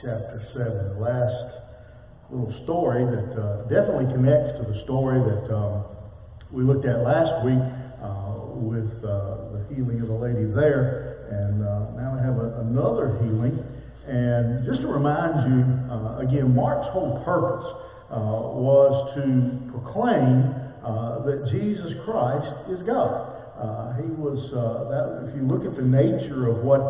chapter 7. The last little story that uh, definitely connects to the story that um, we looked at last week uh, with uh, the healing of the lady there. And uh, now we have a, another healing. And just to remind you, uh, again, Mark's whole purpose uh, was to proclaim that Jesus Christ is God. He was that. If you look at the nature of what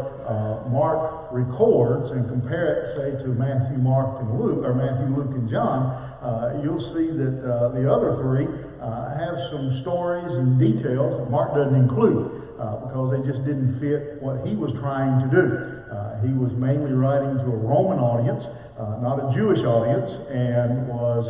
Mark records and compare it, say, to Matthew, Mark, and Luke, or Matthew, Luke, and John, uh, you'll see that uh, the other three uh, have some stories and details that Mark doesn't include because they just didn't fit what he was trying to do. he was mainly writing to a Roman audience, not a Jewish audience, and was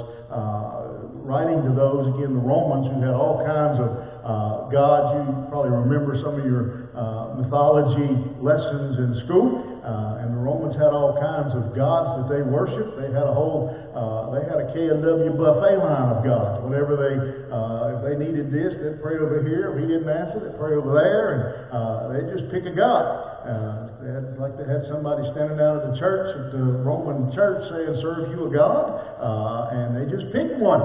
writing to those again the Romans who had all kinds of uh, gods. You probably remember some of your uh, mythology lessons in school. Uh, and the Romans had all kinds of gods that they worshipped. They had a whole, uh, they had a K&W buffet line of gods. Whenever they, uh, if they needed this, they'd pray over here. If he didn't answer, they'd pray over there. And uh, they'd just pick a god. Uh, they had, like they had somebody standing out at the church, at the Roman church, saying, serve you a god. Uh, and they just picked one.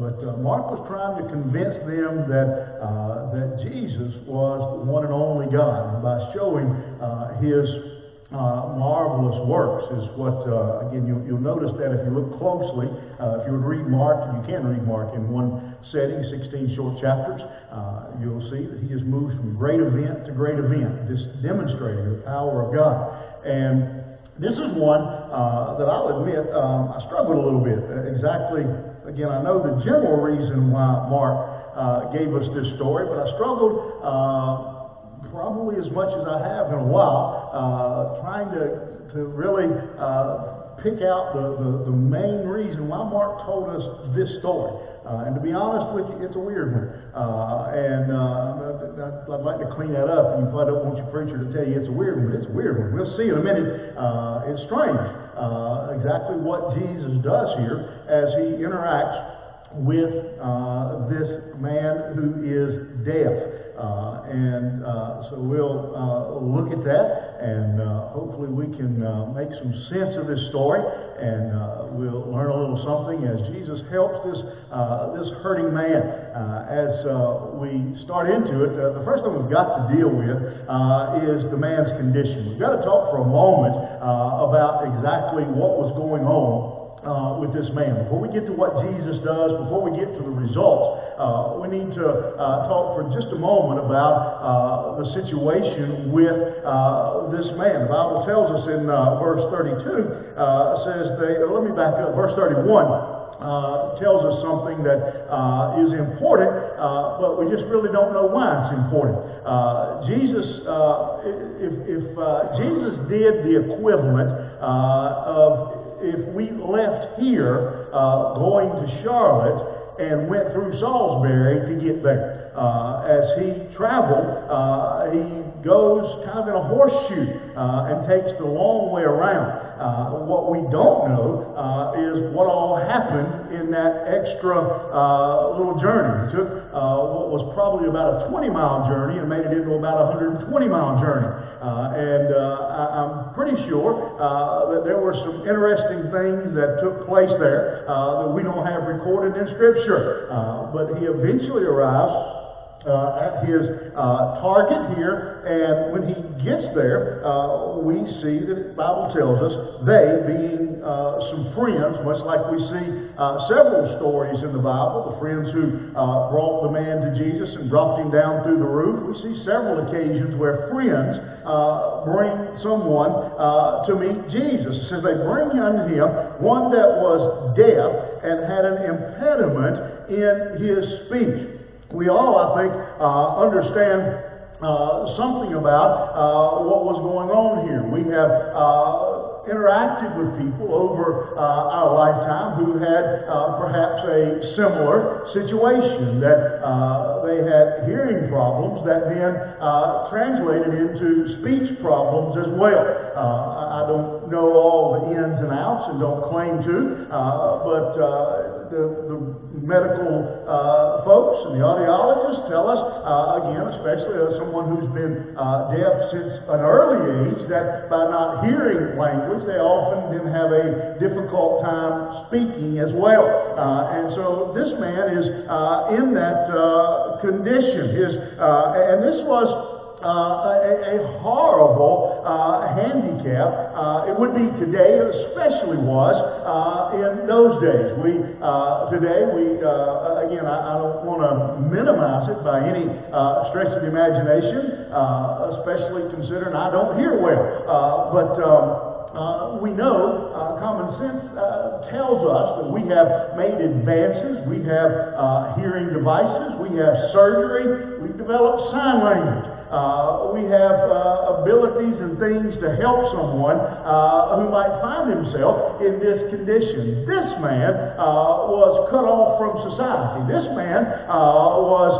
But uh, Mark was trying to convince them that, uh, that Jesus was the one and only God. By showing uh, his uh, marvelous works is what, uh, again, you, will notice that if you look closely, uh, if you would read Mark, you can read Mark in one setting, 16 short chapters, you'll see that he has moved from great event to great event, this demonstrating the power of God. And this is one that I'll admit um, I struggled a little bit. Exactly Again, I know the general reason why Mark uh, gave us this story, but I struggled uh, probably as much as I have in a while uh, trying to, to really uh, pick out the, the, the, main reason why Mark told us this story. Uh, and to be honest with you, it's a weird one. Uh, and uh, I'd like to clean that up. You probably don't want your preacher to tell you it's a weird one, it's a weird one. We'll see in a minute. Uh, it's strange exactly what Jesus does here as he interacts with this man who is deaf. Uh, and uh, so we'll uh, look at that and uh, hopefully we can uh, make some sense of this story and uh, we'll learn a little something as Jesus helps this, this hurting man. as we start into it, the first thing we've got to deal with is the man's condition. We've got to talk for a moment about exactly what was going on uh, with this man. Before we get to what Jesus does, before we get to the results, uh, we need to uh, talk for just a moment about uh, the situation with uh, this man. The Bible tells us in uh, verse 32, says they, let me back up, verse 31. Uh, tells us something that uh, is important, uh, but we just really don't know why it's important. Jesus, if, if Jesus did the equivalent of if we left here uh, going to Charlotte and went through Salisbury to get there. Uh, as he traveled, uh, he goes kind of in a horseshoe uh, and takes the long way around. Uh, what we don't know uh, is what all happened in that extra uh, little journey. He took what was probably about a 20 mile journey and made it into about a 120 mile journey. and I, am pretty sure that there were some interesting things that took place there that we don't have recorded in Scripture. but he eventually arrives uh, at his uh, target here, and when he gets there, uh, we see that the Bible tells us they, being uh, some friends, much like we see uh, several stories in the Bible, the friends who uh, brought the man to Jesus and dropped him down through the roof, we see several occasions where friends bring someone to meet Jesus. It says they bring unto him one that was deaf and had an impediment in his speech we all, I think, uh, understand uh, something about uh, what was going on here. We have uh, interacted with people over uh, our lifetime who had uh, perhaps a similar situation that they had hearing problems that then translated into speech problems as well. I don't know all the ins and outs and don't claim to, but the, the medical uh, folks and the audiologists tell us, uh, again, especially as someone who's been uh, deaf since an early age, that by not hearing language, they often then have a difficult time speaking as well. Uh, and so this man is uh, in that uh, condition. His, and this was uh, a, a, horrible uh, handicap. Uh, it would be today, especially was in those days. We today we again I, I don't want to minimize it by any stretch of the imagination, especially considering I don't hear well. but um, uh, we know uh, common sense uh, tells us that we have made advances. We have uh, hearing devices. We have surgery. We've developed sign language. Uh, we have uh, abilities and things to help someone who might find himself in this condition. This man was cut off from society. This man was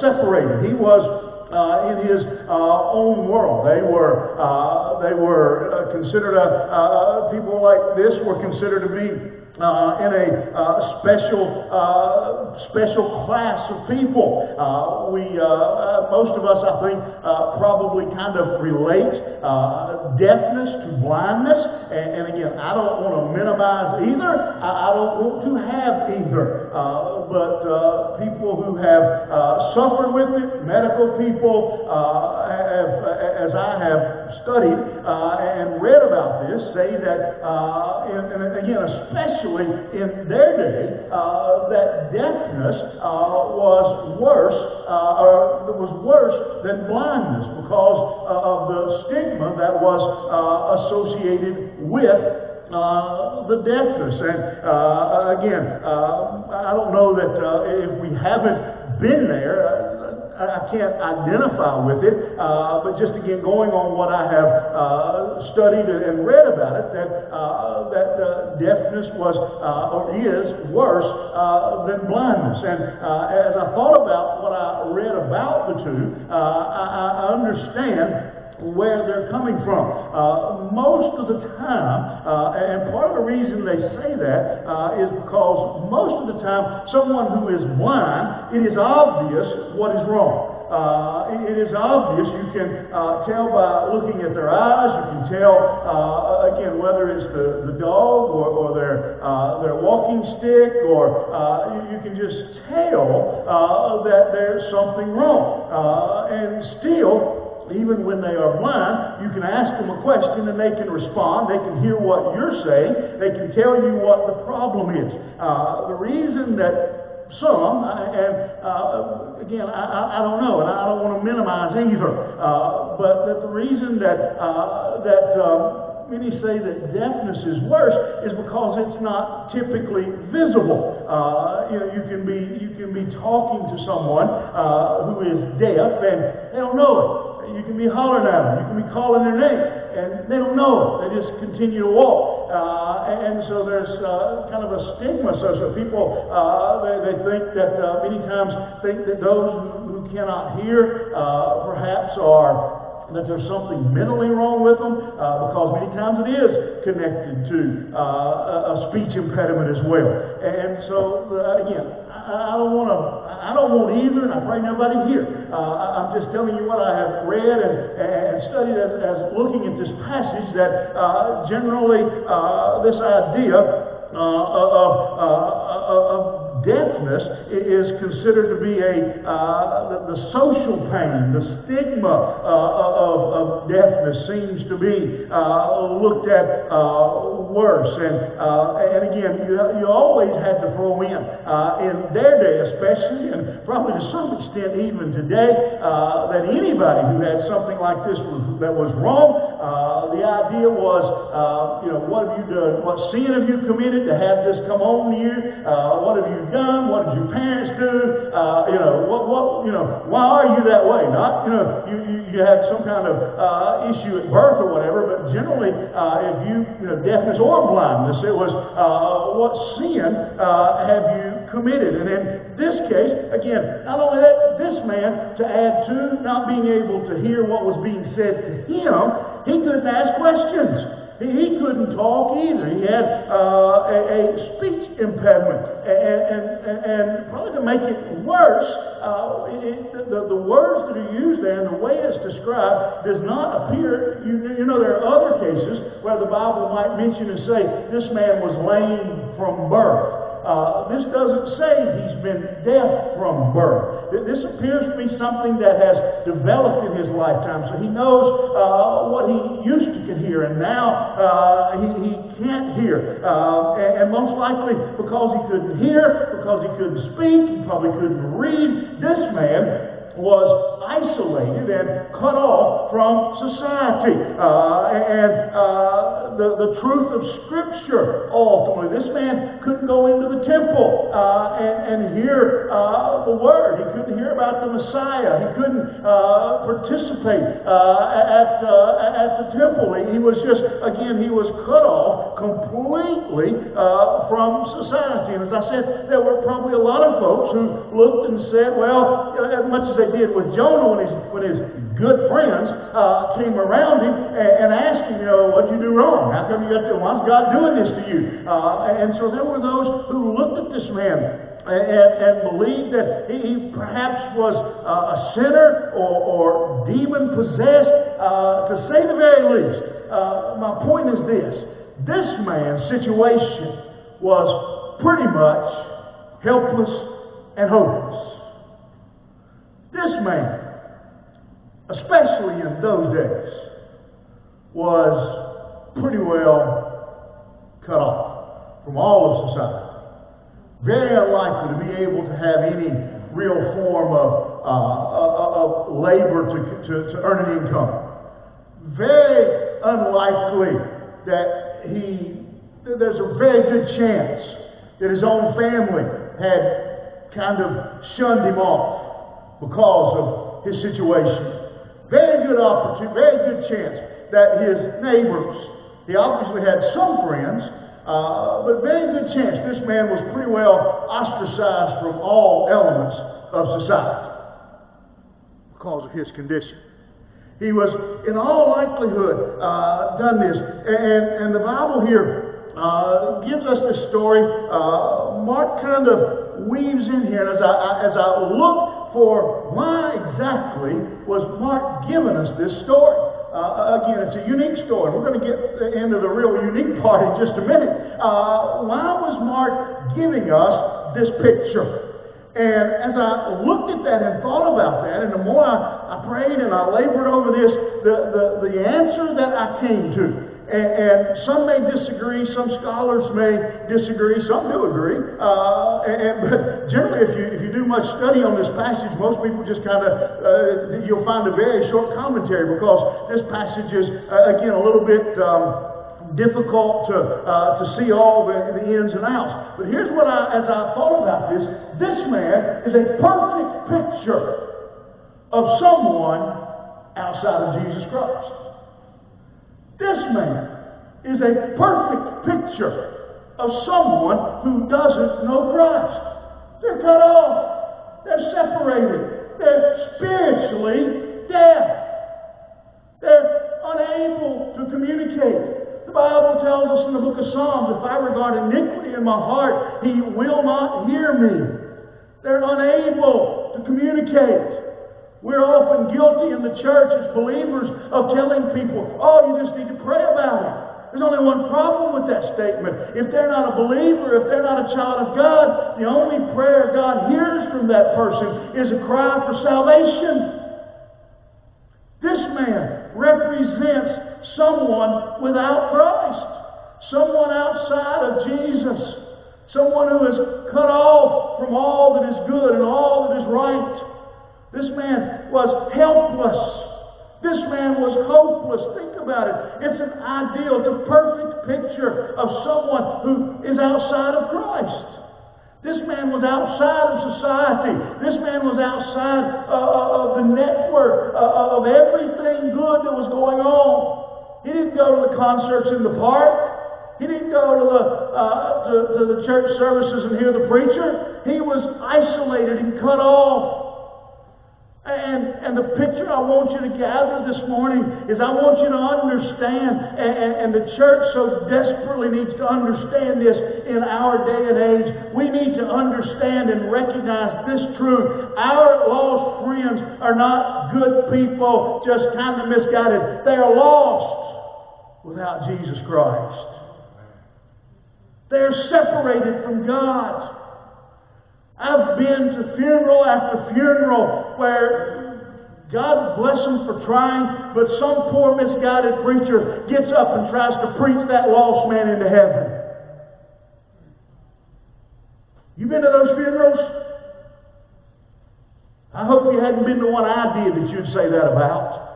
separated. He was uh, in his uh, own world. They were uh, they were uh, considered a, uh, people like this were considered to be uh, in a uh, special uh, special class of people. Uh, we uh, uh, most of us, I think, uh, probably kind of relate deafness to blindness. And, and, again, I don't want to minimize either. I, I don't want to have either. but people who have suffered with it, medical people, have, as I have studied and read about this, say that, and, and again, especially actually, in their day, uh, that deafness uh, was worse, uh, or was worse than blindness because uh, of the stigma that was uh, associated with uh, the deafness. And uh, again, uh, I don't know that if we haven't been there, I can't identify with it, uh, but just again, going on what I have uh, studied and read about it, that uh, that uh, deafness was uh, or is worse uh, than blindness. And as I thought about what I read about the two, I, I understand where they're coming from. Uh, most of the time, uh, and part of the reason they say that uh, is because most of the time, someone who is blind, it is obvious what is wrong. Uh, it is obvious. You can uh, tell by looking at their eyes. You can tell uh, again whether it's the, the dog or, or their their walking stick, or you, you, can just tell that there's something wrong. and still, even when they are blind, you can ask them a question and they can respond. They can hear what you're saying. They can tell you what the problem is. Uh, the reason that some, uh, and uh, again, I, I, don't know, and I don't want to minimize either, uh, but that the reason that uh, that um, many say that deafness is worse is because it's not typically visible. Uh, you know, you can be you can be talking to someone uh, who is deaf and they don't know it. You can be hollering at them. You can be calling their name, and they don't know. They just continue to walk. Uh, and so there's uh, kind of a stigma. So, so people uh, they, they think that uh, many times think that those who cannot hear uh, perhaps are that there's something mentally wrong with them, uh, because many times it is connected to uh, a speech impediment as well. And so, uh, again, I, I don't want to. I don't want either, and I pray nobody here. Uh, I, am just telling you what I have read and, and studied as, as looking at this passage. That uh, generally, uh, this idea of, of deafness is considered to be a uh, the, the, social pain, the stigma uh, of, of, deafness seems to be uh, looked at uh, worse. And uh, and again, you, you always had to throw in uh, in their day, especially, and probably to some extent even today, uh, that anybody who had something like this was, that was wrong, the idea was, you know, what have you done? What sin have you committed to have this come on you? what have you done? What did your parents do? Uh, you know, what, what, you know, why are you that way? Not, you know, you, you, you had some kind of uh, issue at birth or whatever, but generally, uh, if you, you know, deafness or blindness, it was uh, what sin uh, have you committed? And in this case, again, not only that, this man, to add to not being able to hear what was being said to him, he couldn't ask questions. He, couldn't talk either. He had uh, a, a, speech impediment. And, and, and, probably to make it worse, uh, it, the, the words that are used there and the way it's described does not appear. You, you know, there are other cases where the Bible might mention and say, this man was lame from birth. Uh, this doesn't say he's been deaf from birth. This appears to be something that has developed in his lifetime. So he knows uh, what he used to could hear, and now uh, he, he can't hear. Uh, and, and most likely because he couldn't hear, because he couldn't speak, he probably couldn't read, this man was isolated and cut off from society. Uh, and uh, the, the truth of Scripture, ultimately. This man couldn't go into the temple uh, and, and hear uh, the Word. He couldn't hear about the Messiah. He couldn't uh, participate uh, at, at the temple. He was just, again, he was cut off completely from society. And as I said, there were probably a lot of folks who looked and said, well, as much as they did with Jonah when his, when his good friends uh, came around him and, and, asked him, you know, what'd you do wrong? How come you got to, why's God doing this to you? Uh, and so there were those who looked at this man and, and, believed that he, perhaps was uh, a sinner or, or demon possessed, uh, to say the very least. Uh, my point is this this man's situation was pretty much helpless and hopeless. This man, especially in those days, was pretty well cut off from all of society. Very unlikely to be able to have any real form of, uh, uh of labor to, to, to earn an income. Very unlikely that he, there's a very good chance that his own family had kind of shunned him off because of his situation. Very good opportunity, very good chance that his neighbors, he obviously had some friends, uh, but very good chance this man was pretty well ostracized from all elements of society because of his condition. He was, in all likelihood, uh, done this. And, and the Bible here uh, gives us this story. Uh, Mark kind of weaves in here. And as I, as I look for why exactly was Mark giving us this story? Uh, again, it's a unique story. We're going to get into the real unique part in just a minute. Uh, why was Mark giving us this picture? And as I looked at that and thought about that, and the more I, I prayed and I labored over this, the, the, the answer that I came to and, and, some may disagree, some scholars may disagree, some do agree. Uh, and, but generally, if you, if you do much study on this passage, most people just kind of, uh, you'll find a very short commentary because this passage is, uh, again, a little bit um, difficult to, uh, to see all the, the ins and outs. But here's what I, as I thought about this, this man is a perfect picture of someone outside of Jesus Christ. This man is a perfect picture of someone who doesn't know Christ. They're cut off. They're separated. They're spiritually dead. They're unable to communicate. The Bible tells us in the book of Psalms, if I regard iniquity in my heart, he will not hear me. They're unable to communicate. We're often guilty in the church as believers of telling people, oh, you just need to pray about it. There's only one problem with that statement. If they're not a believer, if they're not a child of God, the only prayer God hears from that person is a cry for salvation. This man represents someone without Christ, someone outside of Jesus, someone who is cut off from all that is good and all that is right. This man was helpless. This man was hopeless. Think about it. It's an ideal, it's a perfect picture of someone who is outside of Christ. This man was outside of society. This man was outside uh, uh of the network uh, uh, of everything good that was going on. He didn't go to the concerts in the park. He didn't go to the, uh, to, to the church services and hear the preacher. He was isolated and cut off And, and the picture I want you to gather this morning is I want you to understand, and, and, and, the church so desperately needs to understand this in our day and age. We need to understand and recognize this truth. Our lost friends are not good people, just kind of misguided. They are lost without Jesus Christ. They're separated from God. I've been to funeral after funeral where God bless them for trying, but some poor misguided preacher gets up and tries to preach that lost man into heaven. You been to those funerals? I hope you hadn't been to one I did that you'd say that about.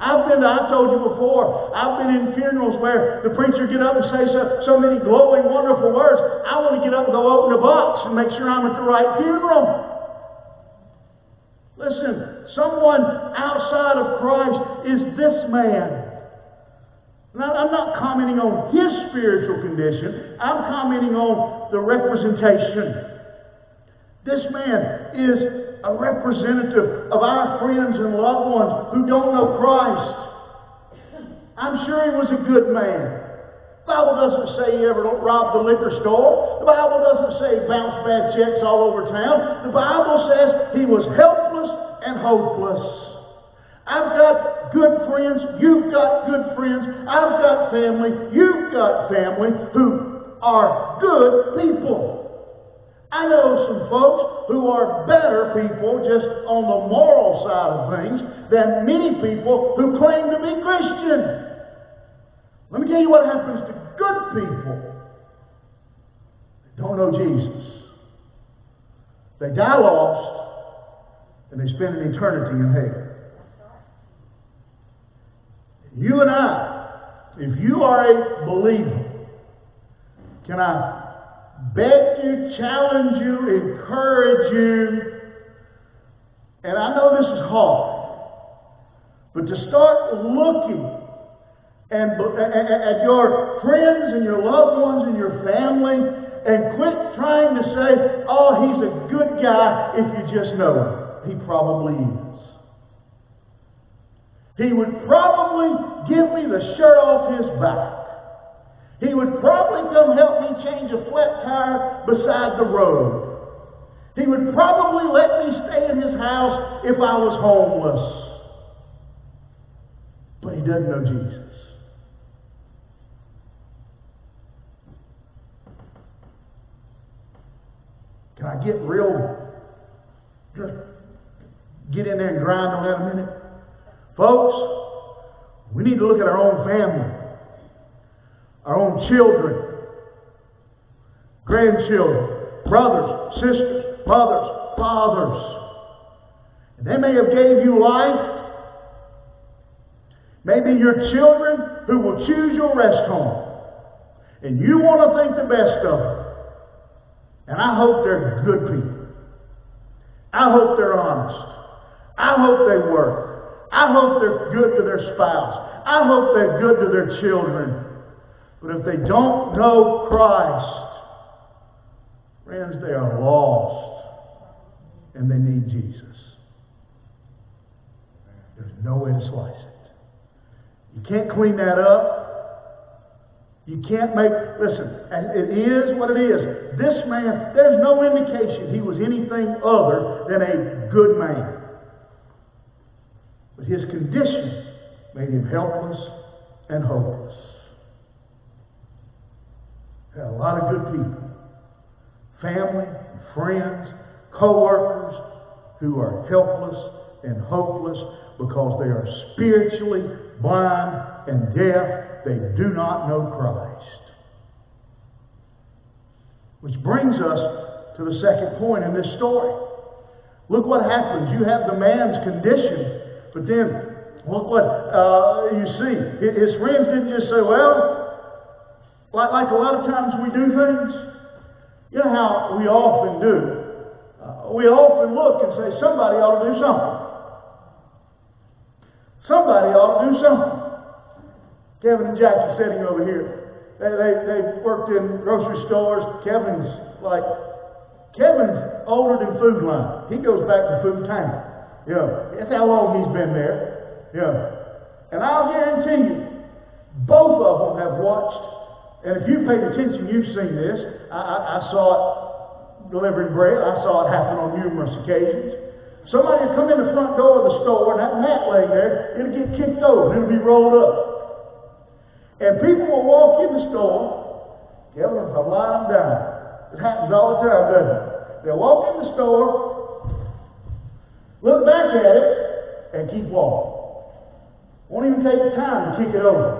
I've been, I've told you before, I've been in funerals where the preacher get up and say so, so many glowing, wonderful words. I want to get up and go open a box and make sure I'm at the right funeral. Listen, someone outside of Christ is this man. Now, I'm not commenting on his spiritual condition. I'm commenting on the representation. This man is a representative of our friends and loved ones who don't know Christ. I'm sure he was a good man. The Bible doesn't say he ever robbed the liquor store. The Bible doesn't say he bounced bad checks all over town. The Bible says he was helpless and hopeless. I've got good friends. You've got good friends. I've got family. You've got family who are good people. I know some folks who are better people just on the moral side of things than many people who claim to be Christian. Let me tell you what happens to good people. They don't know Jesus. They die lost and they spend an eternity in hell. You and I, if you are a believer, can I beg you, challenge you, encourage you. And I know this is hard, but to start looking and at your friends and your loved ones and your family and quit trying to say, oh, he's a good guy if you just know him. He probably is. He would probably give me the shirt off his back. He would probably come help me change a flat tire beside the road. He would probably let me stay in his house if I was homeless. But he doesn't know Jesus. Can I get real? Just get in there and grind on that a minute. Folks, we need to look at our own family our own children, grandchildren, brothers, sisters, mothers, fathers. And they may have gave you life. Maybe your children who will choose your rest home. And you want to think the best of them. And I hope they're good people. I hope they're honest. I hope they work. I hope they're good to their spouse. I hope they're good to their children. But if they don't know Christ, friends, they are lost and they need Jesus. There's no way to slice it. You can't clean that up. You can't make, listen, and it is what it is. This man, there's no indication he was anything other than a good man. But his condition made him helpless and hopeless. Got a lot of good people. Family, friends, co-workers who are helpless and hopeless because they are spiritually blind and deaf. They do not know Christ. Which brings us to the second point in this story. Look what happens. You have the man's condition, but then look what uh, you see. His friends didn't just say, well, like, like a lot of times we do things, you know how we often do. Uh, we often look and say, somebody ought to do something. Somebody ought to do something. Kevin and Jack are sitting over here. They, they, they've worked in grocery stores. Kevin's like, Kevin's older than Food Lion. He goes back to Food Town. Yeah. That's how long he's been there. Yeah. And I'll guarantee you, both of them have watched, and if you've paid attention, you've seen this. I, I, I saw it delivering bread. I saw it happen on numerous occasions. Somebody would come in the front door of the store, and that mat laying there, it'll get kicked over, and it'll be rolled up. And people will walk in the store. Kevin, I'm down. It happens all the time, doesn't it? They'll walk in the store, look back at it, and keep walking. Won't even take the time to kick it over.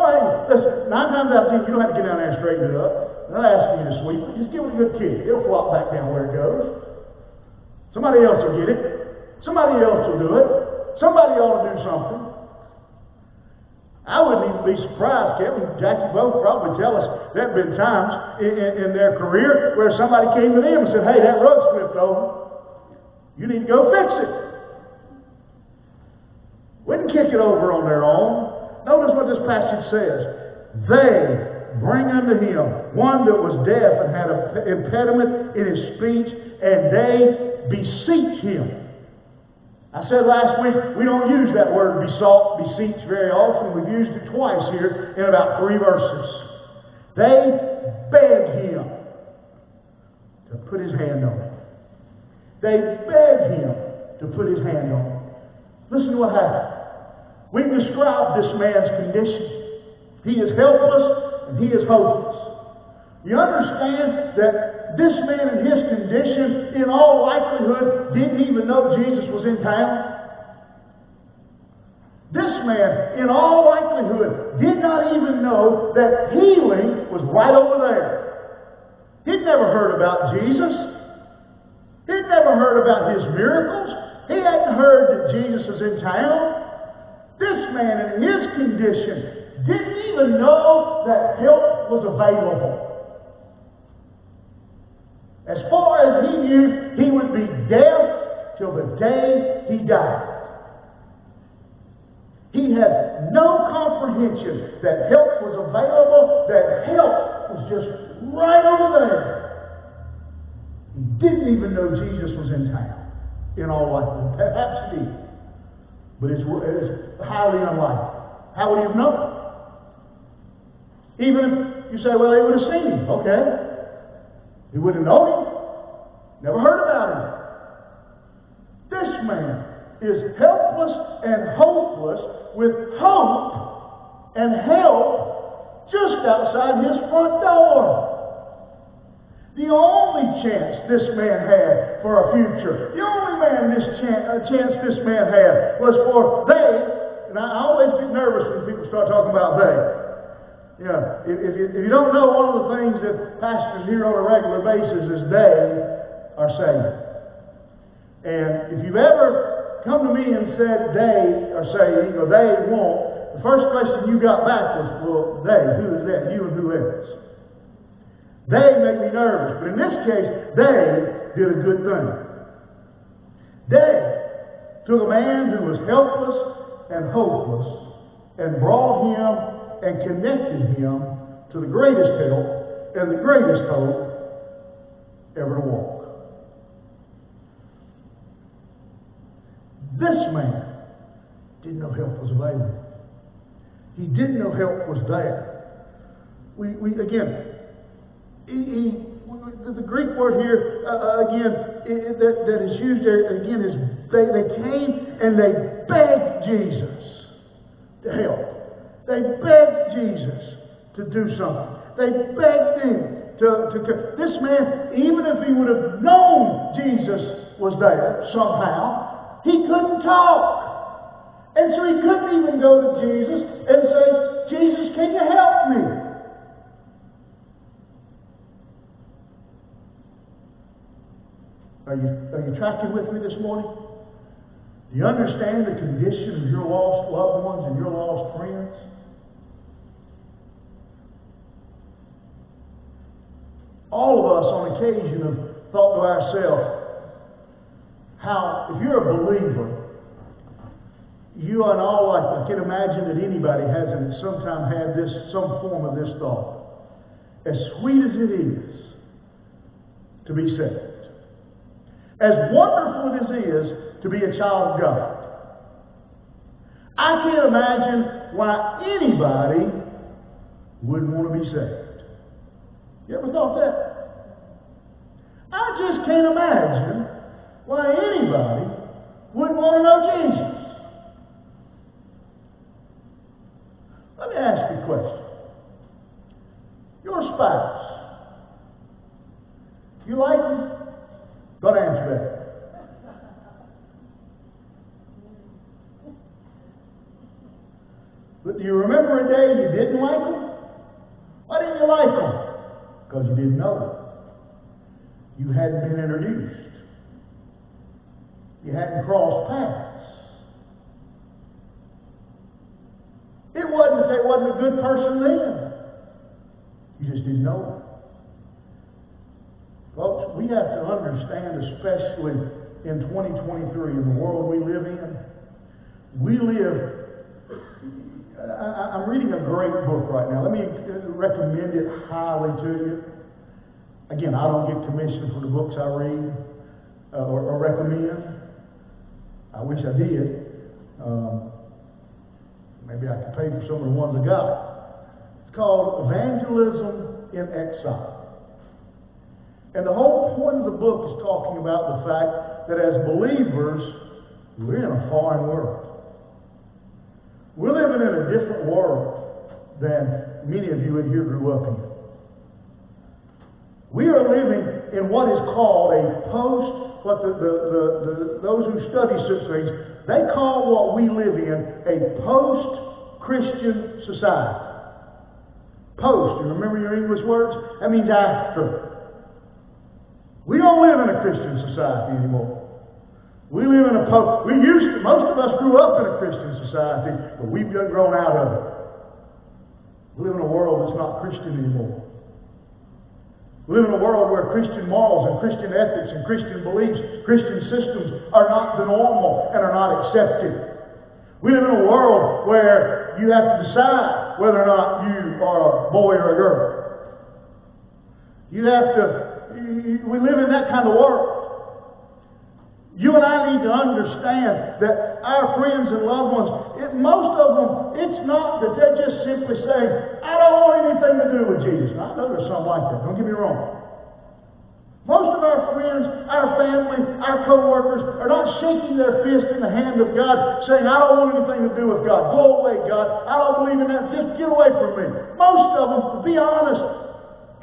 Oh, listen, nine times out of ten, you don't have to get down there and straighten it up. Not asking you to sweep it. Just give it a good kick. It'll flop back down where it goes. Somebody else will get it. Somebody else will do it. Somebody ought to do something. I wouldn't even be surprised, Kevin, Jackie both probably tell us there have been times in, in, in, their career where somebody came to them and said, hey, that rug's flipped over. You need to go fix it. Wouldn't kick it over on their own. Notice what this passage says. They bring unto him one that was deaf and had an impediment in his speech, and they beseech him. I said last week, we don't use that word besought, beseech very often. We've used it twice here in about three verses. They beg him to put his hand on it. They beg him to put his hand on it. Listen to what happened. We described this man's condition. He is helpless and he is hopeless. You understand that this man in his condition, in all likelihood, didn't even know Jesus was in town. This man, in all likelihood, did not even know that healing was right over there. He'd never heard about Jesus. He'd never heard about his miracles. He hadn't heard that Jesus was in town. This man, in his condition, didn't even know that help was available. As far as he knew, he would be deaf till the day he died. He had no comprehension that help was available, that help was just right over there. He didn't even know Jesus was in town, in all likelihood. Perhaps he did. But it's, it's highly unlikely. How would he have known? Even if you say, well, they would have seen him. Okay. He wouldn't know him. Never heard about him. This man is helpless and hopeless with hope and help just outside his front door. The only chance this man had for a future, the only man this chance, uh, chance this man had was for they, and I always get nervous when people start talking about they. Yeah, if, if, you, if you don't know, one of the things that pastors hear on a regular basis is they are saved. And if you've ever come to me and said they are saved or they won't, the first question you got back was, well, they, who is that? You and who else? They make me nervous. But in this case, they did a good thing. They took a man who was helpless and hopeless and brought him and connected him to the greatest help and the greatest hope ever to walk. This man didn't know help was available. He didn't know help was there. We, we again, he, he the Greek word here, uh, uh again, it, that, that is used there, again, is they, they came and they begged Jesus to help. They begged Jesus to do something. They begged him to, to, to, This man, even if he would have known Jesus was there somehow, he couldn't talk. And so he couldn't even go to Jesus and say, Jesus, can you help me? Are you, are you tracking with me this morning? Do you understand the condition of your lost loved ones and your lost friends? all of us on occasion have thought to ourselves, how, if you're a believer, you in all likelihood can imagine that anybody hasn't at some time had this, some form of this thought. As sweet as it is to be saved, as wonderful as it is to be a child of God. I can't imagine why anybody wouldn't want to be saved. You ever thought that? I just can't imagine why anybody wouldn't want to know Jesus. Let me ask you a question. Your spouse, you like him? Don't answer that. But do you remember a day you didn't like him? Why didn't you like him? Because you didn't know him. You hadn't been introduced. You hadn't crossed paths. It wasn't that they wasn't a good person then. You just didn't know him. Folks, we have to understand, especially in 2023, in the world we live in, we live I, am reading a great book right now. Let me recommend it highly to you. Again, I don't get commission for the books I read uh, or, or, recommend. I wish I did. Um, maybe I could pay for some of the ones I got. It's called Evangelism in Exile. And the whole point of the book is talking about the fact that as believers, we're in a foreign world. We're living in a different world than many of you in here grew up in. We are living in what is called a post, what the, the, the, the those who study such things, they call what we live in a post-Christian society. Post, you remember your English words? That means after. We don't live in a Christian society anymore. We live in a post. We used to, most of us grew up in a Christian society, but we've grown out of it. We live in a world that's not Christian anymore. We live in a world where Christian morals and Christian ethics and Christian beliefs, Christian systems are not the normal and are not accepted. We live in a world where you have to decide whether or not you are a boy or a girl. You have to, we live in that kind of world. You and I need to understand that our friends and loved ones, it, most of them, it's not that they're just simply saying, I don't want anything to do with Jesus. I know there's some like that. Don't get me wrong. Most of our friends, our family, our co-workers are not shaking their fist in the hand of God saying, I don't want anything to do with God. Go away, God. I don't believe in that. Just get away from me. Most of them, be honest,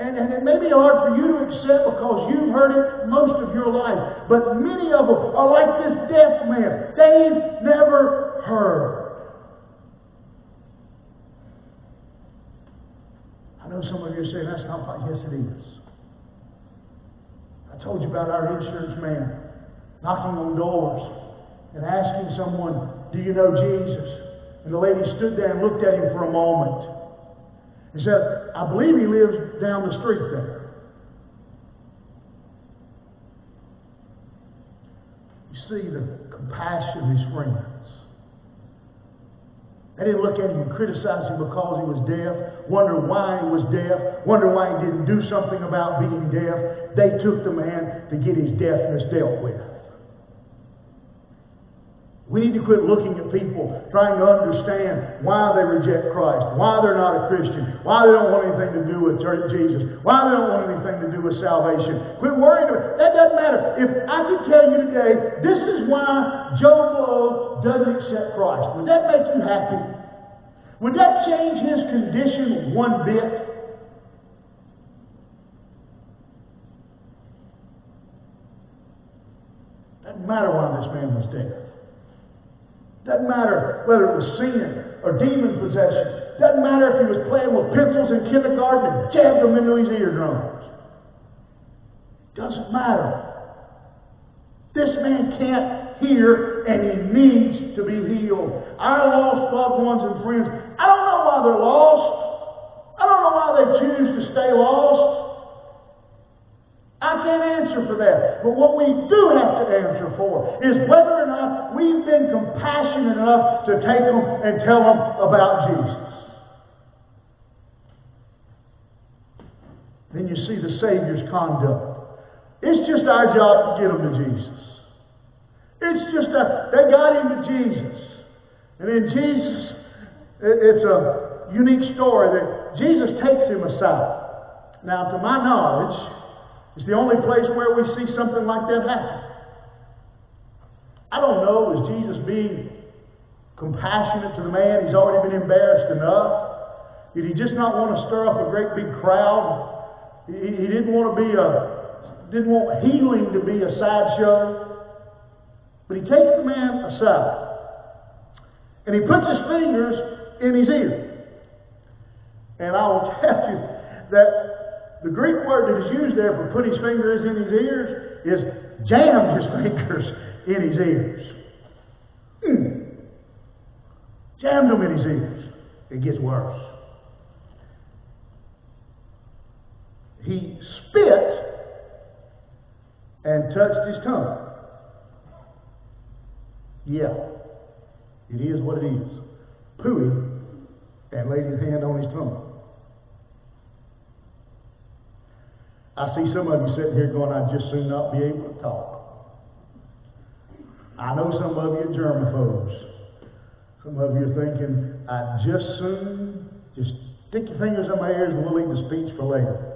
and, and it may be hard for you to accept because you've heard it most of your life. But many of them are like this deaf man. They've never heard. I know some of you are saying that's not like, yes it is. I told you about our insurance man knocking on doors and asking someone, do you know Jesus? And the lady stood there and looked at him for a moment. He said, I believe he lives down the street there. You see the compassion his friends. They didn't look at him and criticize him because he was deaf, wonder why he was deaf, wonder why he didn't do something about being deaf. They took the man to get his deafness dealt with. We need to quit looking at people trying to understand why they reject Christ, why they're not a Christian, why they don't want anything to do with Jesus, why they don't want anything to do with salvation. Quit worrying about it. That doesn't matter. If I could tell you today, this is why Joe Blow doesn't accept Christ, would that make you happy? Would that change his condition one bit? Doesn't matter why this man was dead. Doesn't matter whether it was sin or demon possession. Doesn't matter if he was playing with pencils in kindergarten and jabbed them into his eardrums. Doesn't matter. This man can't hear and he needs to be healed. Our lost loved ones and friends, I don't know why they're lost. I don't know why they choose to stay lost. I can't answer for that. But what we do have to answer for is whether or not we've been compassionate enough to take them and tell them about Jesus. Then you see the Savior's conduct. It's just our job to get them to Jesus. It's just a, they got him to Jesus. And then Jesus, it's a unique story that Jesus takes him aside. Now, to my knowledge, it's the only place where we see something like that happen. I don't know, is Jesus being compassionate to the man? He's already been embarrassed enough. Did he just not want to stir up a great big crowd? He, didn't want to be a, didn't want healing to be a sideshow. But he takes the man aside. And he puts his fingers in his ear. And I will tell you that the Greek word that is used there for put his fingers in his ears is jam his fingers in his ears. Mm. Jammed them in his ears. It gets worse. He spit and touched his tongue. Yeah, it is what it is. Pooey and laid his hand on his tongue. I see some of you sitting here going, I'd just soon not be able to talk. I know some of you are germaphobes. Some of you are thinking, I'd just soon just stick your fingers in my ears and we'll leave the speech for later.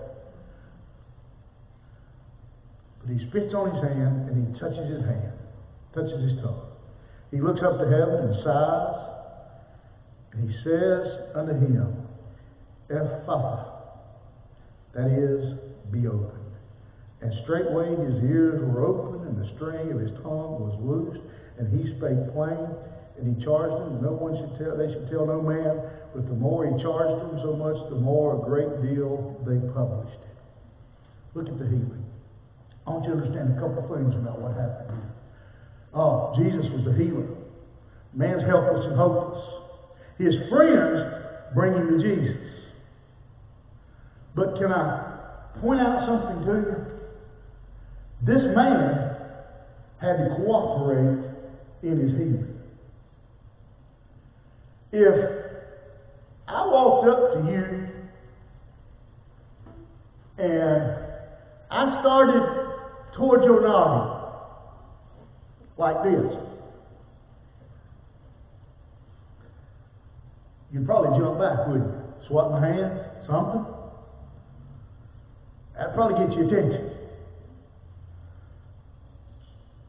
But he spits on his hand and he touches his hand, touches his tongue. He looks up to heaven and sighs, and he says unto him, Ephphatha, that is, be opened. And straightway his ears were opened, and the string of his tongue was loosed, and he spake plain, and he charged them, no one should tell, they should tell no man, but the more he charged them, so much the more a great deal they published it. Look at the healing. I want you to understand a couple of things about what happened here. Oh, Jesus was the healer. Man's helpless and hopeless. His friends bring him to Jesus. But can I point out something to you? This man had to cooperate in his healing. If I walked up to you and I started toward your noggin, like this. You'd probably jump back, wouldn't you? Swat my hand, something. That'd probably get your attention.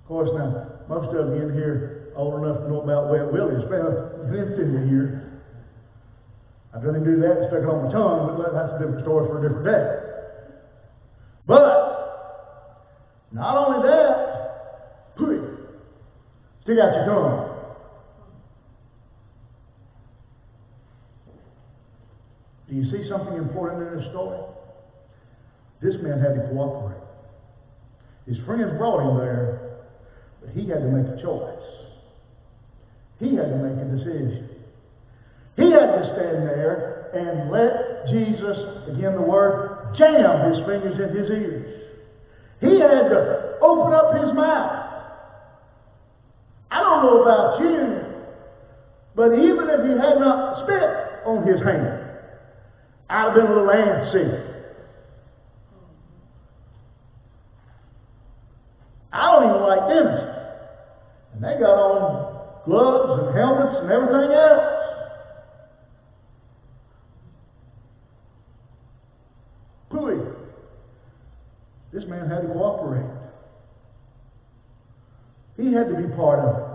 Of course, now, most of you in here old enough to know about Wet Willie's spent an infinity here. I'd rather do that and stick it on my tongue, but that's a different story for a different day. But, not only that, pooey, Stick out your tongue. Do you see something important in this story? This man had to cooperate. His friends brought him there, but he had to make a choice. He had to make a decision. He had to stand there and let Jesus, again the word, jam his fingers in his ears. He had to open up his mouth I don't know about you, but even if he had not spit on his hand, I'd have been a little antsy. I don't even like dentists. And they got on gloves and helmets and everything else. Pooey. This man had to cooperate. He had to be part of it.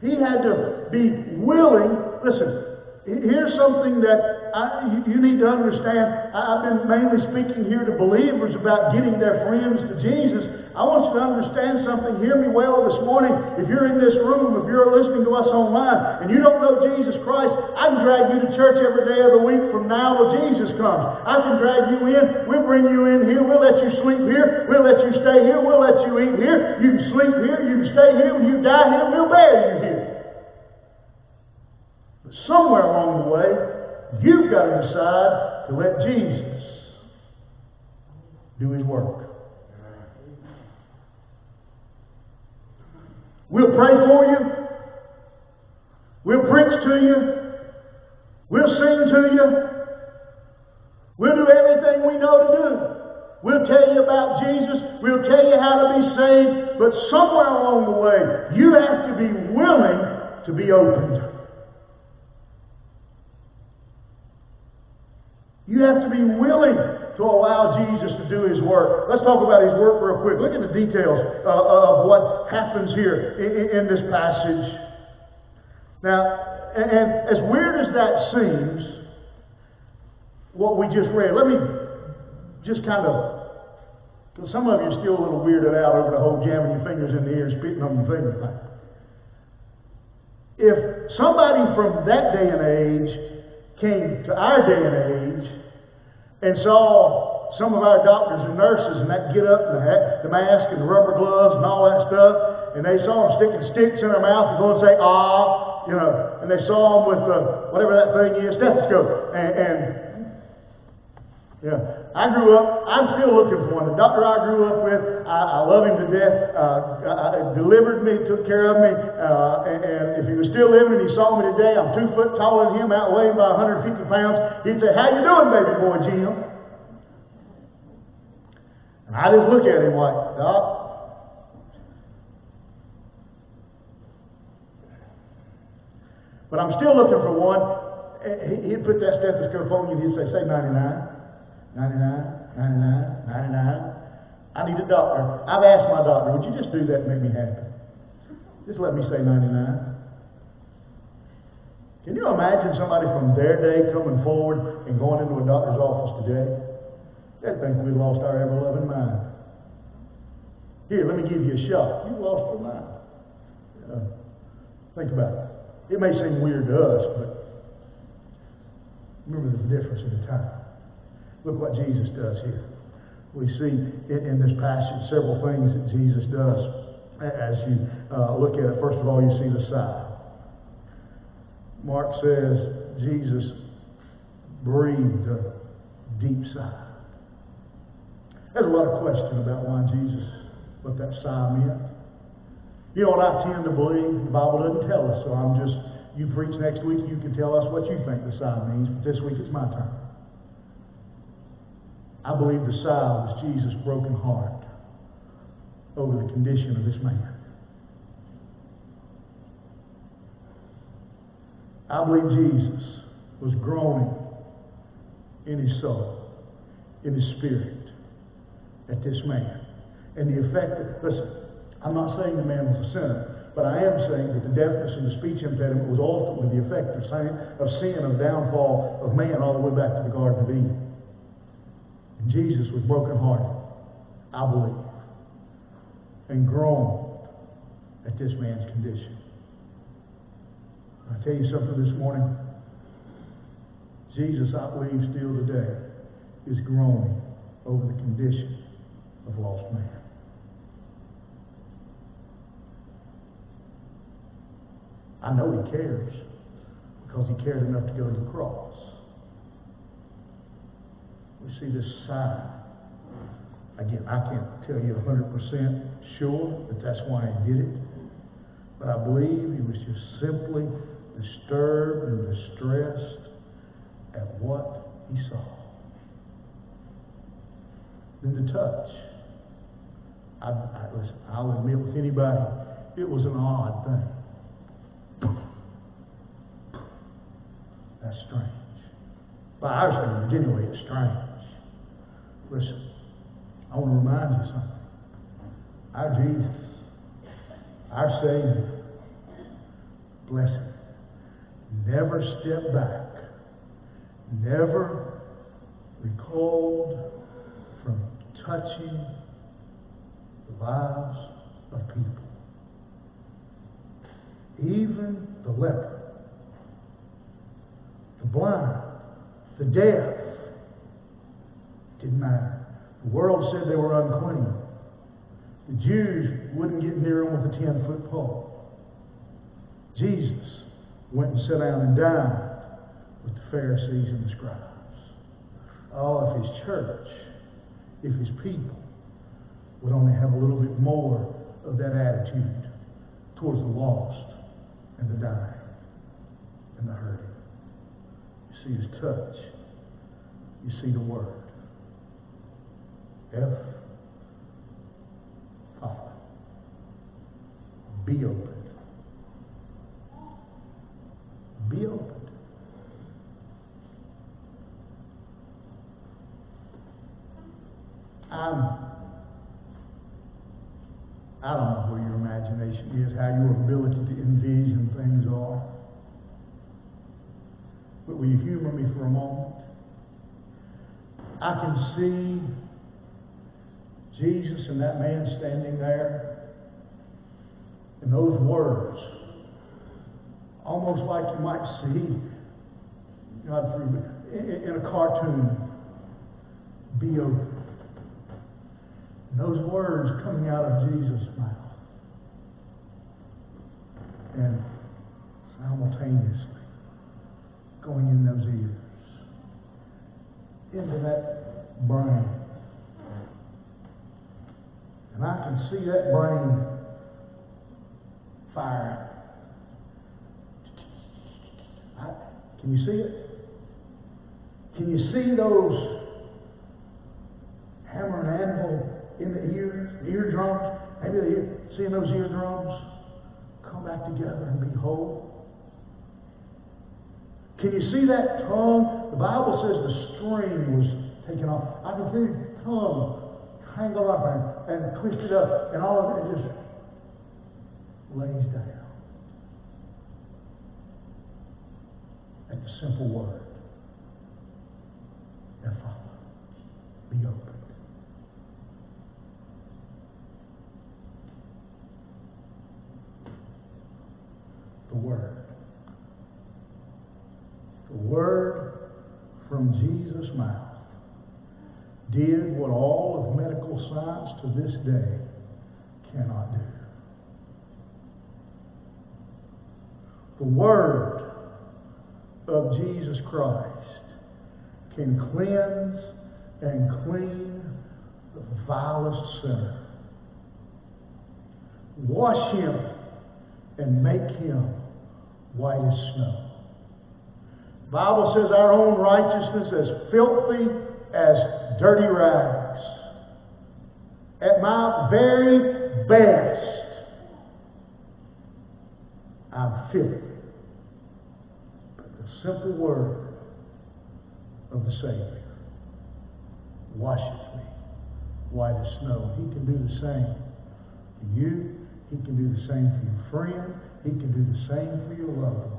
He had to be willing. Listen, here's something that I, you, need to understand. I've been mainly speaking here to believers about getting their friends to Jesus. I want you to understand something. Hear me well this morning. If you're in this room, if you're listening to us online, and you don't know Jesus Christ, I can drag you to church every day of the week from now till Jesus comes. I can drag you in. We'll bring you in here. We'll let you sleep here. We'll let you stay here. We'll let you eat here. You can sleep here. You can stay here. You die here, we'll bury you here. But somewhere along the way, you've got to decide to let Jesus do his work. We'll pray for you. We'll preach to you. We'll sing to you. We'll do everything we know to do. We'll tell you about Jesus. We'll tell you how to be saved. but somewhere along the way, you have to be willing to be opened. You have to be willing to allow Jesus to do His work. Let's talk about His work real quick. Look at the details uh, of what happens here in, in this passage. Now, and, and as weird as that seems, what we just read, let me just kind of, because some of you are still a little weirded out over the whole jamming your fingers in the ear and spitting on your fingers. If somebody from that day and age came to our day and age and saw some of our doctors and nurses and that get up and the, the mask and the rubber gloves and all that stuff, and they saw them sticking sticks in their mouth and going to say, ah, you know, and they saw them with the, whatever that thing is, stethoscope. And, and yeah, I grew up, I'm still looking for one. The doctor I grew up with, I, I love him to death, uh, uh, delivered me, took care of me, uh, and, and, if he was still living and he saw me today, I'm two foot taller than him, outweighing by 150 pounds, he'd say, how you doing, baby boy Jim? And I just look at him like, Doc, but I'm still looking for one. He'd put that stethoscope on you and he'd say, say 99. 99, 99, 99. I need a doctor. I've asked my doctor, would you just do that and make me happy? Just let me say 99. Can you imagine somebody from their day coming forward and going into a doctor's office today? They'd think we lost our ever loving mind. Here, let me give you a shot. You lost your mind. Think about it. It may seem weird to us, but remember the difference in the time. Look what Jesus does here. We see in this passage several things that Jesus does as you uh, look at it. First of all, you see the sigh. Mark says Jesus breathed a deep sigh. There's a lot of question about why Jesus, what that sigh meant. You know what I tend to believe? The Bible doesn't tell us, so I'm just, you preach next week, you can tell us what you think the sigh means, but this week it's my turn. I believe the sigh was Jesus' broken heart over the condition of this man. I believe Jesus was groaning in his soul, in his spirit, at this man. And the effect, of, listen, I'm not saying the man was a sinner, but I am saying that the deafness and the speech impediment was ultimately the effect of sin, of downfall of man all the way back to the Garden of Eden. Jesus was brokenhearted, I believe, and groaned at this man's condition. I tell you something this morning. Jesus, I believe, still today is groaning over the condition of lost man. I know he cares because he cared enough to go to the cross we see this sign. Again, I can't tell you 100% sure that that's why he did it, but I believe he was just simply disturbed and distressed at what he saw. Then the touch. I, I, listen, I'll admit with anybody, it was an odd thing. That's strange. By our standards, anyway, it's strange. Listen, I want to remind you something. Our Jesus, our Savior, blessed, never stepped back, never recoiled from touching the lives of people. Even the leper, the blind, the deaf, didn't matter. The world said they were unclean. The Jews wouldn't get near him with a 10 foot pole. Jesus went and sat down and dined with the Pharisees and the scribes. Oh, if his church, if his people would only have a little bit more of that attitude towards the lost and the dying and the hurting. You see his touch. You see the word. Yes. Ephphatha, be open. Be open. I'm, um, I don't know where your imagination is, how your ability to envision things are. But will you humor me for a moment? I can see Jesus and that man standing there, and those words, almost like you might see God through in a cartoon, be open. And those words coming out of Jesus' mouth. And simultaneously going in those ears. Into that brain. And I can see that brain fire. I, can you see it? Can you see those hammer and anvil in the ears, the eardrums? Maybe the seeing those eardrums come back together and be whole. Can you see that tongue? The Bible says the string was taken off. I can see the tongue tangled up and, and twisted up, and all of it just lays down. At the simple word. And Ephphatha, be opened. The Word. The Word from Jesus' mouth did what all of medical science to this day cannot do. The Word of Jesus Christ can cleanse and clean the vilest sinner. Wash him and make him white as snow. The Bible says our own righteousness is filthy as dirty rags. At my very best, I'm filthy. But the simple word of the Savior washes me white as snow. He can do the same for you. He can do the same for your friend. He can do the same for your loved one.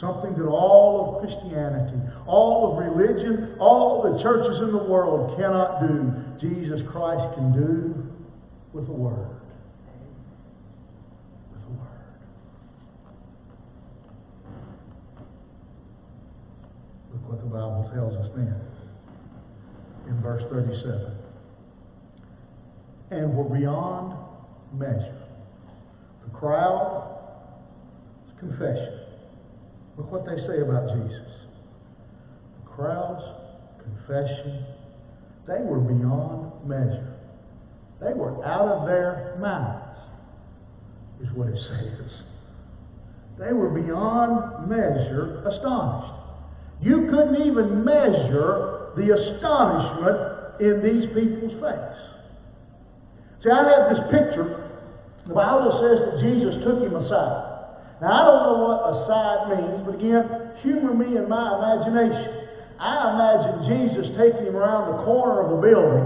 Something that all of Christianity, all of religion, all the churches in the world cannot do, Jesus Christ can do with a word. With the Word. Look what the Bible tells us then in verse 37. And were beyond measure. The crowd, confession. Look what they say about Jesus. The crowd's confession, they were beyond measure. They were out of their minds, is what it says. They were beyond measure astonished. You couldn't even measure the astonishment in these people's face. See, I have this picture. The Bible says that Jesus took him aside. Now, I don't know what aside means, but again, humor me in my imagination. I imagine Jesus taking him around the corner of a building,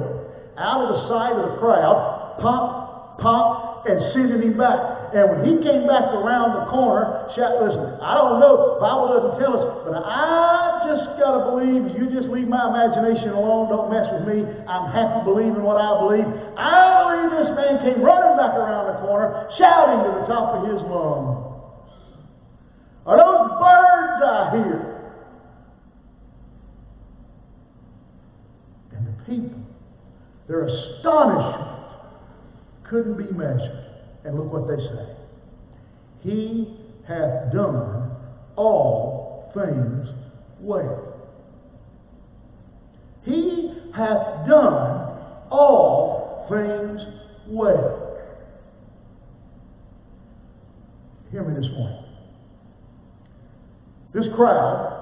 out of the sight of the crowd, pop, pop, and sending him back. And when he came back around the corner, shout, listen, I don't know, Bible doesn't tell us, but I just got to believe, you just leave my imagination alone, don't mess with me. I'm happy believing what I believe. I believe this man came running back around the corner, shouting to the top of his lungs. Are those birds I hear? And the people, their astonishment couldn't be measured. And look what they say. He hath done all things well. He hath done all things well. Hear me this morning. This crowd,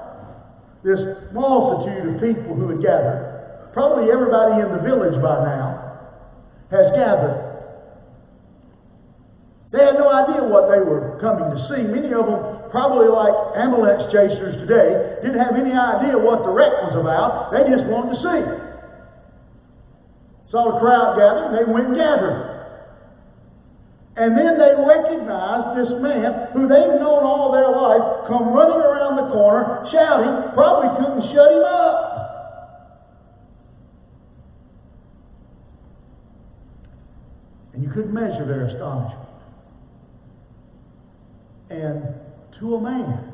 this multitude of people who had gathered, probably everybody in the village by now, has gathered they had no idea what they were coming to see. Many of them, probably like ambulance chasers today, didn't have any idea what the wreck was about. They just wanted to see. saw the crowd gathering, they went and gathered. And then they recognize this man who they've known all their life come running around the corner, shouting, probably couldn't shut him up. And you couldn't measure their astonishment. And to a man,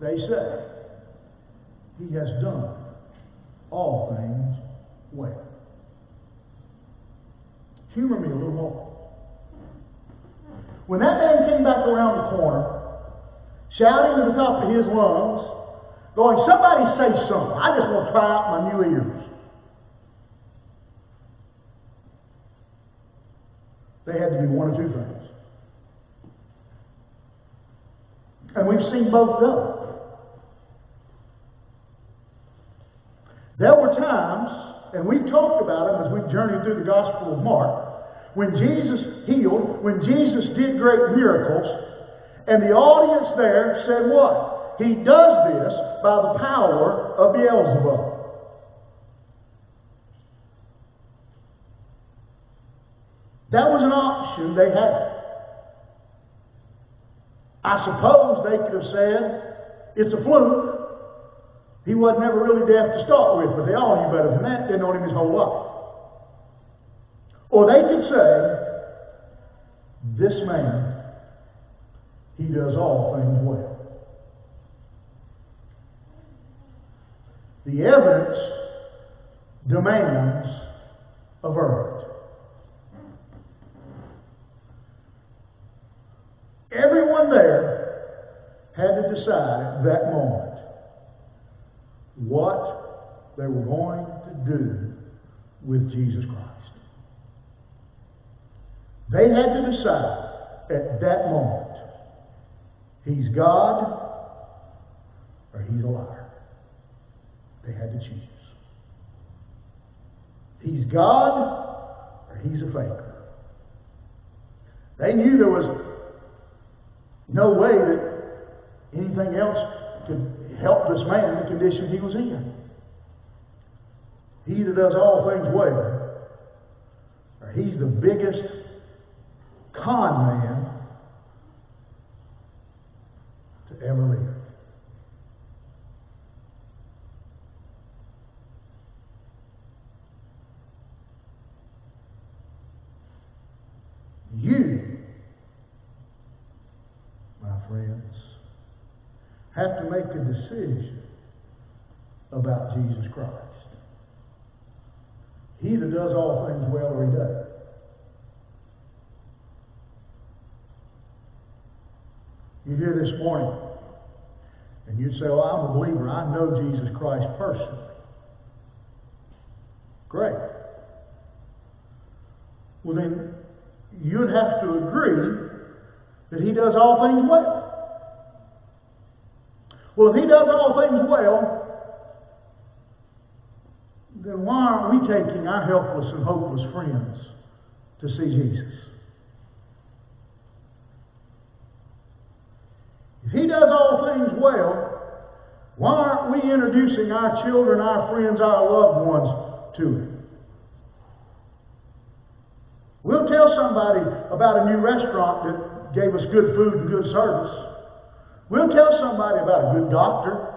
they say, He has done all things well. Humor me a little more. When that man came back around the corner, shouting at the top of his lungs, going, Somebody say something. I just want to try out my new ears. They had to do one or two things. And we've seen both done. There were times, and we've talked about them as we've journeyed through the Gospel of Mark, when Jesus healed, when Jesus did great miracles, and the audience there said what? He does this by the power of Beelzebub. That was an option they had. I suppose they could have said, it's a fluke. He wasn't ever really deaf to start with, but they all knew better than that. They'd known him his whole life. Or they could say, this man, he does all things well. The evidence demands a verdict. Everyone there had to decide at that moment what they were going to do with Jesus Christ. They had to decide at that moment he's God or he's a liar. They had to choose. He's God or he's a faker. They knew there was no way that anything else could help this man in the condition he was in. He either does all things well, or he's the biggest con man to ever live. You my friends, have to make a decision about Jesus Christ. He that does all things well or he doesn't. You hear this morning, and you'd say, Well, I'm a believer. I know Jesus Christ personally. Great. Well, then you'd have to agree that he does all things well. Well, if he does all things well, then why aren't we taking our helpless and hopeless friends to see Jesus? If he does all things well, why aren't we introducing our children, our friends, our loved ones to him? We'll tell somebody about a new restaurant that gave us good food and good service. We'll tell somebody about a good doctor.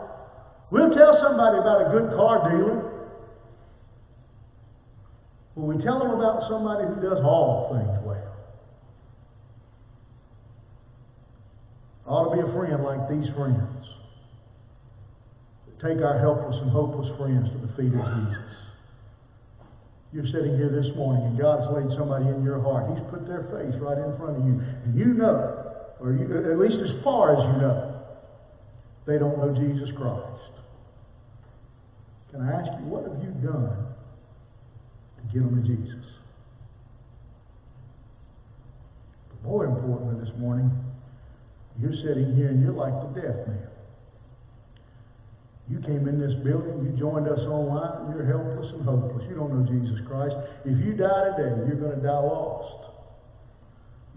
We'll tell somebody about a good car dealer. Will we tell them about somebody who does all things well? Ought to be a friend like these friends. Take our helpless and hopeless friends to the feet of Jesus. You're sitting here this morning and God's laid somebody in your heart. He's put their face right in front of you. And you know or you, at least as far as you know, they don't know Jesus Christ. Can I ask you, what have you done to get them to Jesus? But more importantly this morning, you're sitting here and you're like the deaf man. You came in this building, you joined us online, and you're helpless and hopeless. You don't know Jesus Christ. If you die today, you're going to die lost.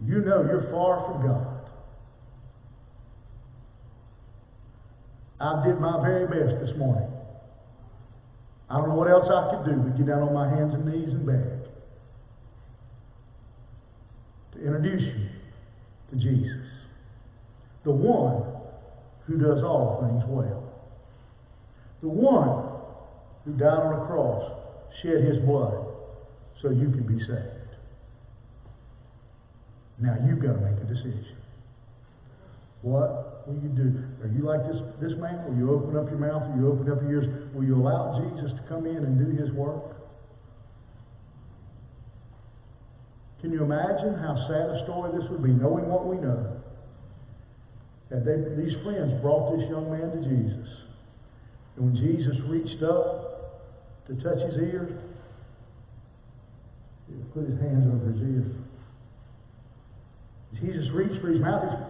You know you're far from God. I did my very best this morning. I don't know what else I could do but get down on my hands and knees and beg to introduce you to Jesus, the one who does all things well, the one who died on a cross, shed his blood so you can be saved. Now you've got to make a decision. What will you do? Are you like this, this man? Will you open up your mouth? Will you open up your ears? Will you allow Jesus to come in and do his work? Can you imagine how sad a story this would be, knowing what we know? That they, these friends brought this young man to Jesus. And when Jesus reached up to touch his ears, he put his hands over his ears. Jesus reached for his mouth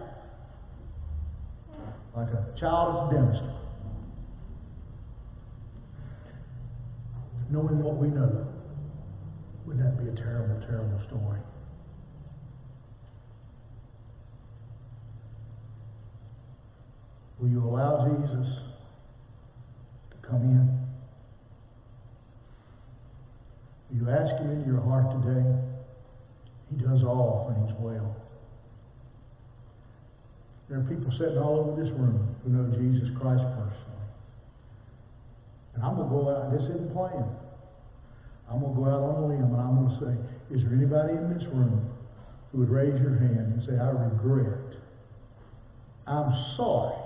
like a child at the dentist. Knowing what we know, wouldn't that be a terrible, terrible story? Will you allow Jesus to come in? Will you ask him into your heart today? He does all things well. There are people sitting all over this room who know Jesus Christ personally. And I'm going to go out, this isn't playing. I'm going to go out on a limb and I'm going to say, is there anybody in this room who would raise your hand and say, I regret, I'm sorry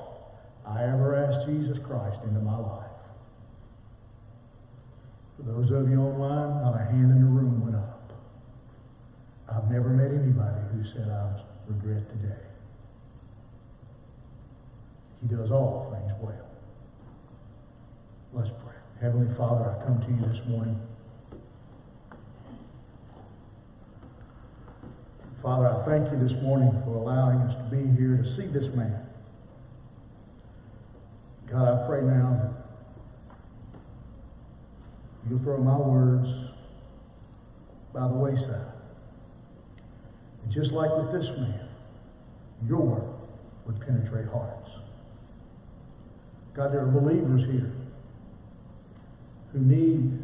I ever asked Jesus Christ into my life? For those of you online, not a hand in the room went up. I've never met anybody who said I regret today. He does all things well. Let's pray. Heavenly Father, I come to you this morning. Father, I thank you this morning for allowing us to be here to see this man. God, I pray now you throw my words by the wayside. And just like with this man, your word would penetrate hearts. God, there are believers here who need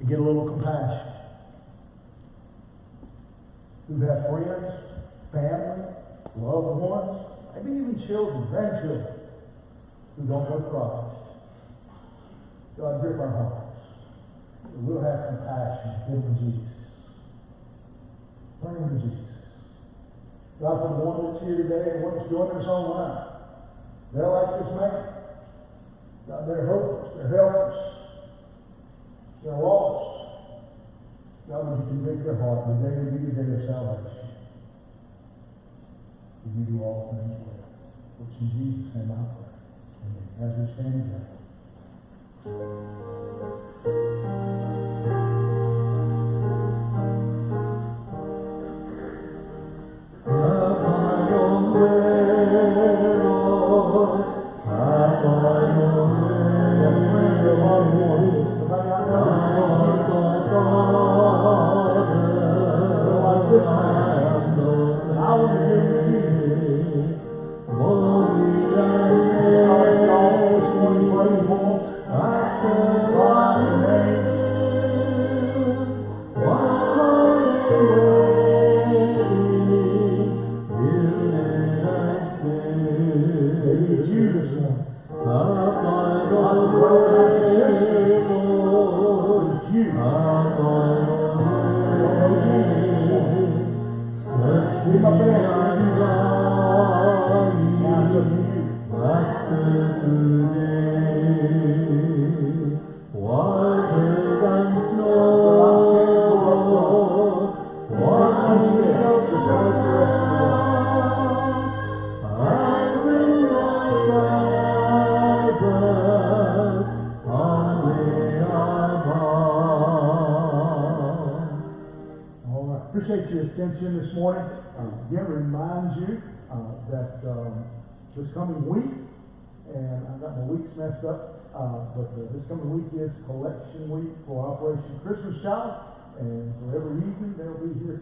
to get a little compassion who have friends, family, loved ones, maybe even children, grandchildren, who don't know Christ. God, grip our hearts. We'll have compassion give them Jesus. Bring them Jesus. God, for the one that's here today and one that's joining us online, they're like this man. God, they're hopeless. They're helpless. They're lost. God, would you convict their heart? Would they be the day of salvation? Would you do all things well? Which in Jesus' name I pray. Amen.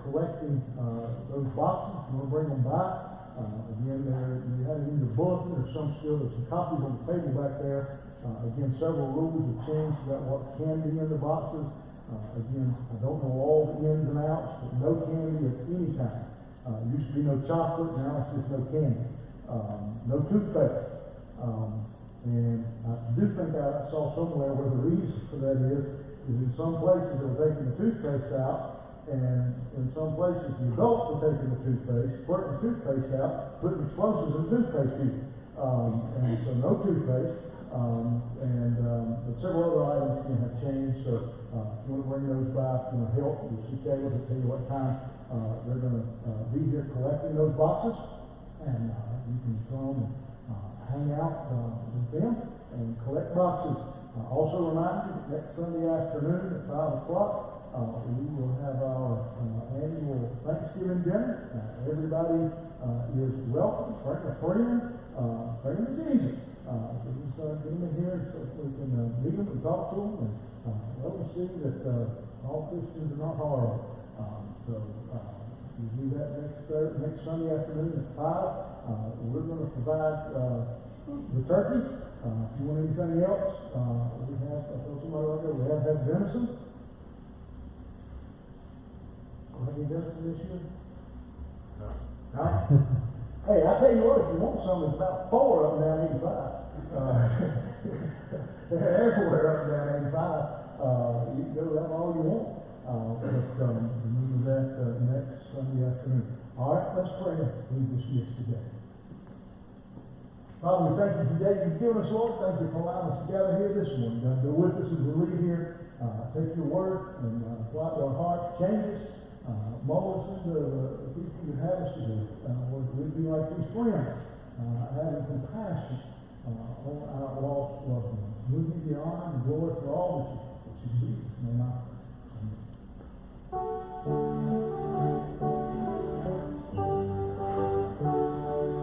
Collecting uh, those boxes. We'll bring them by. Uh, again, there, you have it in your bulletin. There's some still, there's some copies on the table back there. Uh, again, several rules have changed about what can be in the boxes. Uh, again, I don't know all the ins and outs, but no candy of any kind. Uh, used to be no chocolate, now it's just no candy. Um, no toothpaste. Um, and I do think I saw somewhere where the reason for that is, is in some places they're taking the toothpaste out, and in some places the adults are taking the toothpaste, squirting the toothpaste out, putting explosives in the toothpaste tube. Um, and so no toothpaste. Um, and, um, but several other items can have changed, so, uh, if you want to bring those by, you know, help, we'll to tell you what time, uh, they're gonna, uh, be here collecting those boxes. And, uh, you can come and, uh, hang out, uh, with them and collect boxes. Uh, also remind you, that next Sunday afternoon at five o'clock, uh, we will have our, uh, annual Thanksgiving dinner. Uh, everybody, uh, is welcome, bring a friend, uh, bring them Jesus. Uh, so just, uh, get them here so we can, uh, meet them and talk to them and, uh, let them see that, uh, all Christians are not horrible. Um, so, uh, we do that next Thur- next Sunday afternoon at five. Uh, we're gonna provide, uh, the turkey. Uh, if you want anything else, uh, we have, I told somebody there, we have had venison. Have you venison this year? No. Hey, I tell you what, if you want some, there's about four up and down eighty-five. Uh, They're everywhere up and down eighty-five. Uh, you can go have all you want. Uh, but, um, remember that, uh, next Sunday afternoon. All right, let's pray. We dismiss today. Father, we thank you the you've given us, Lord. Thank you for allowing us to gather here this morning. God, be with us as we leave here. Uh, take your word and, uh, apply to our hearts. Change us. Moses uh, uh, or Ezekiel has to do, uh, we'd be like these friends, uh, having compassion uh, on our lost loved ones, moving and glory for all that you, that you Jesus may offer. Amen.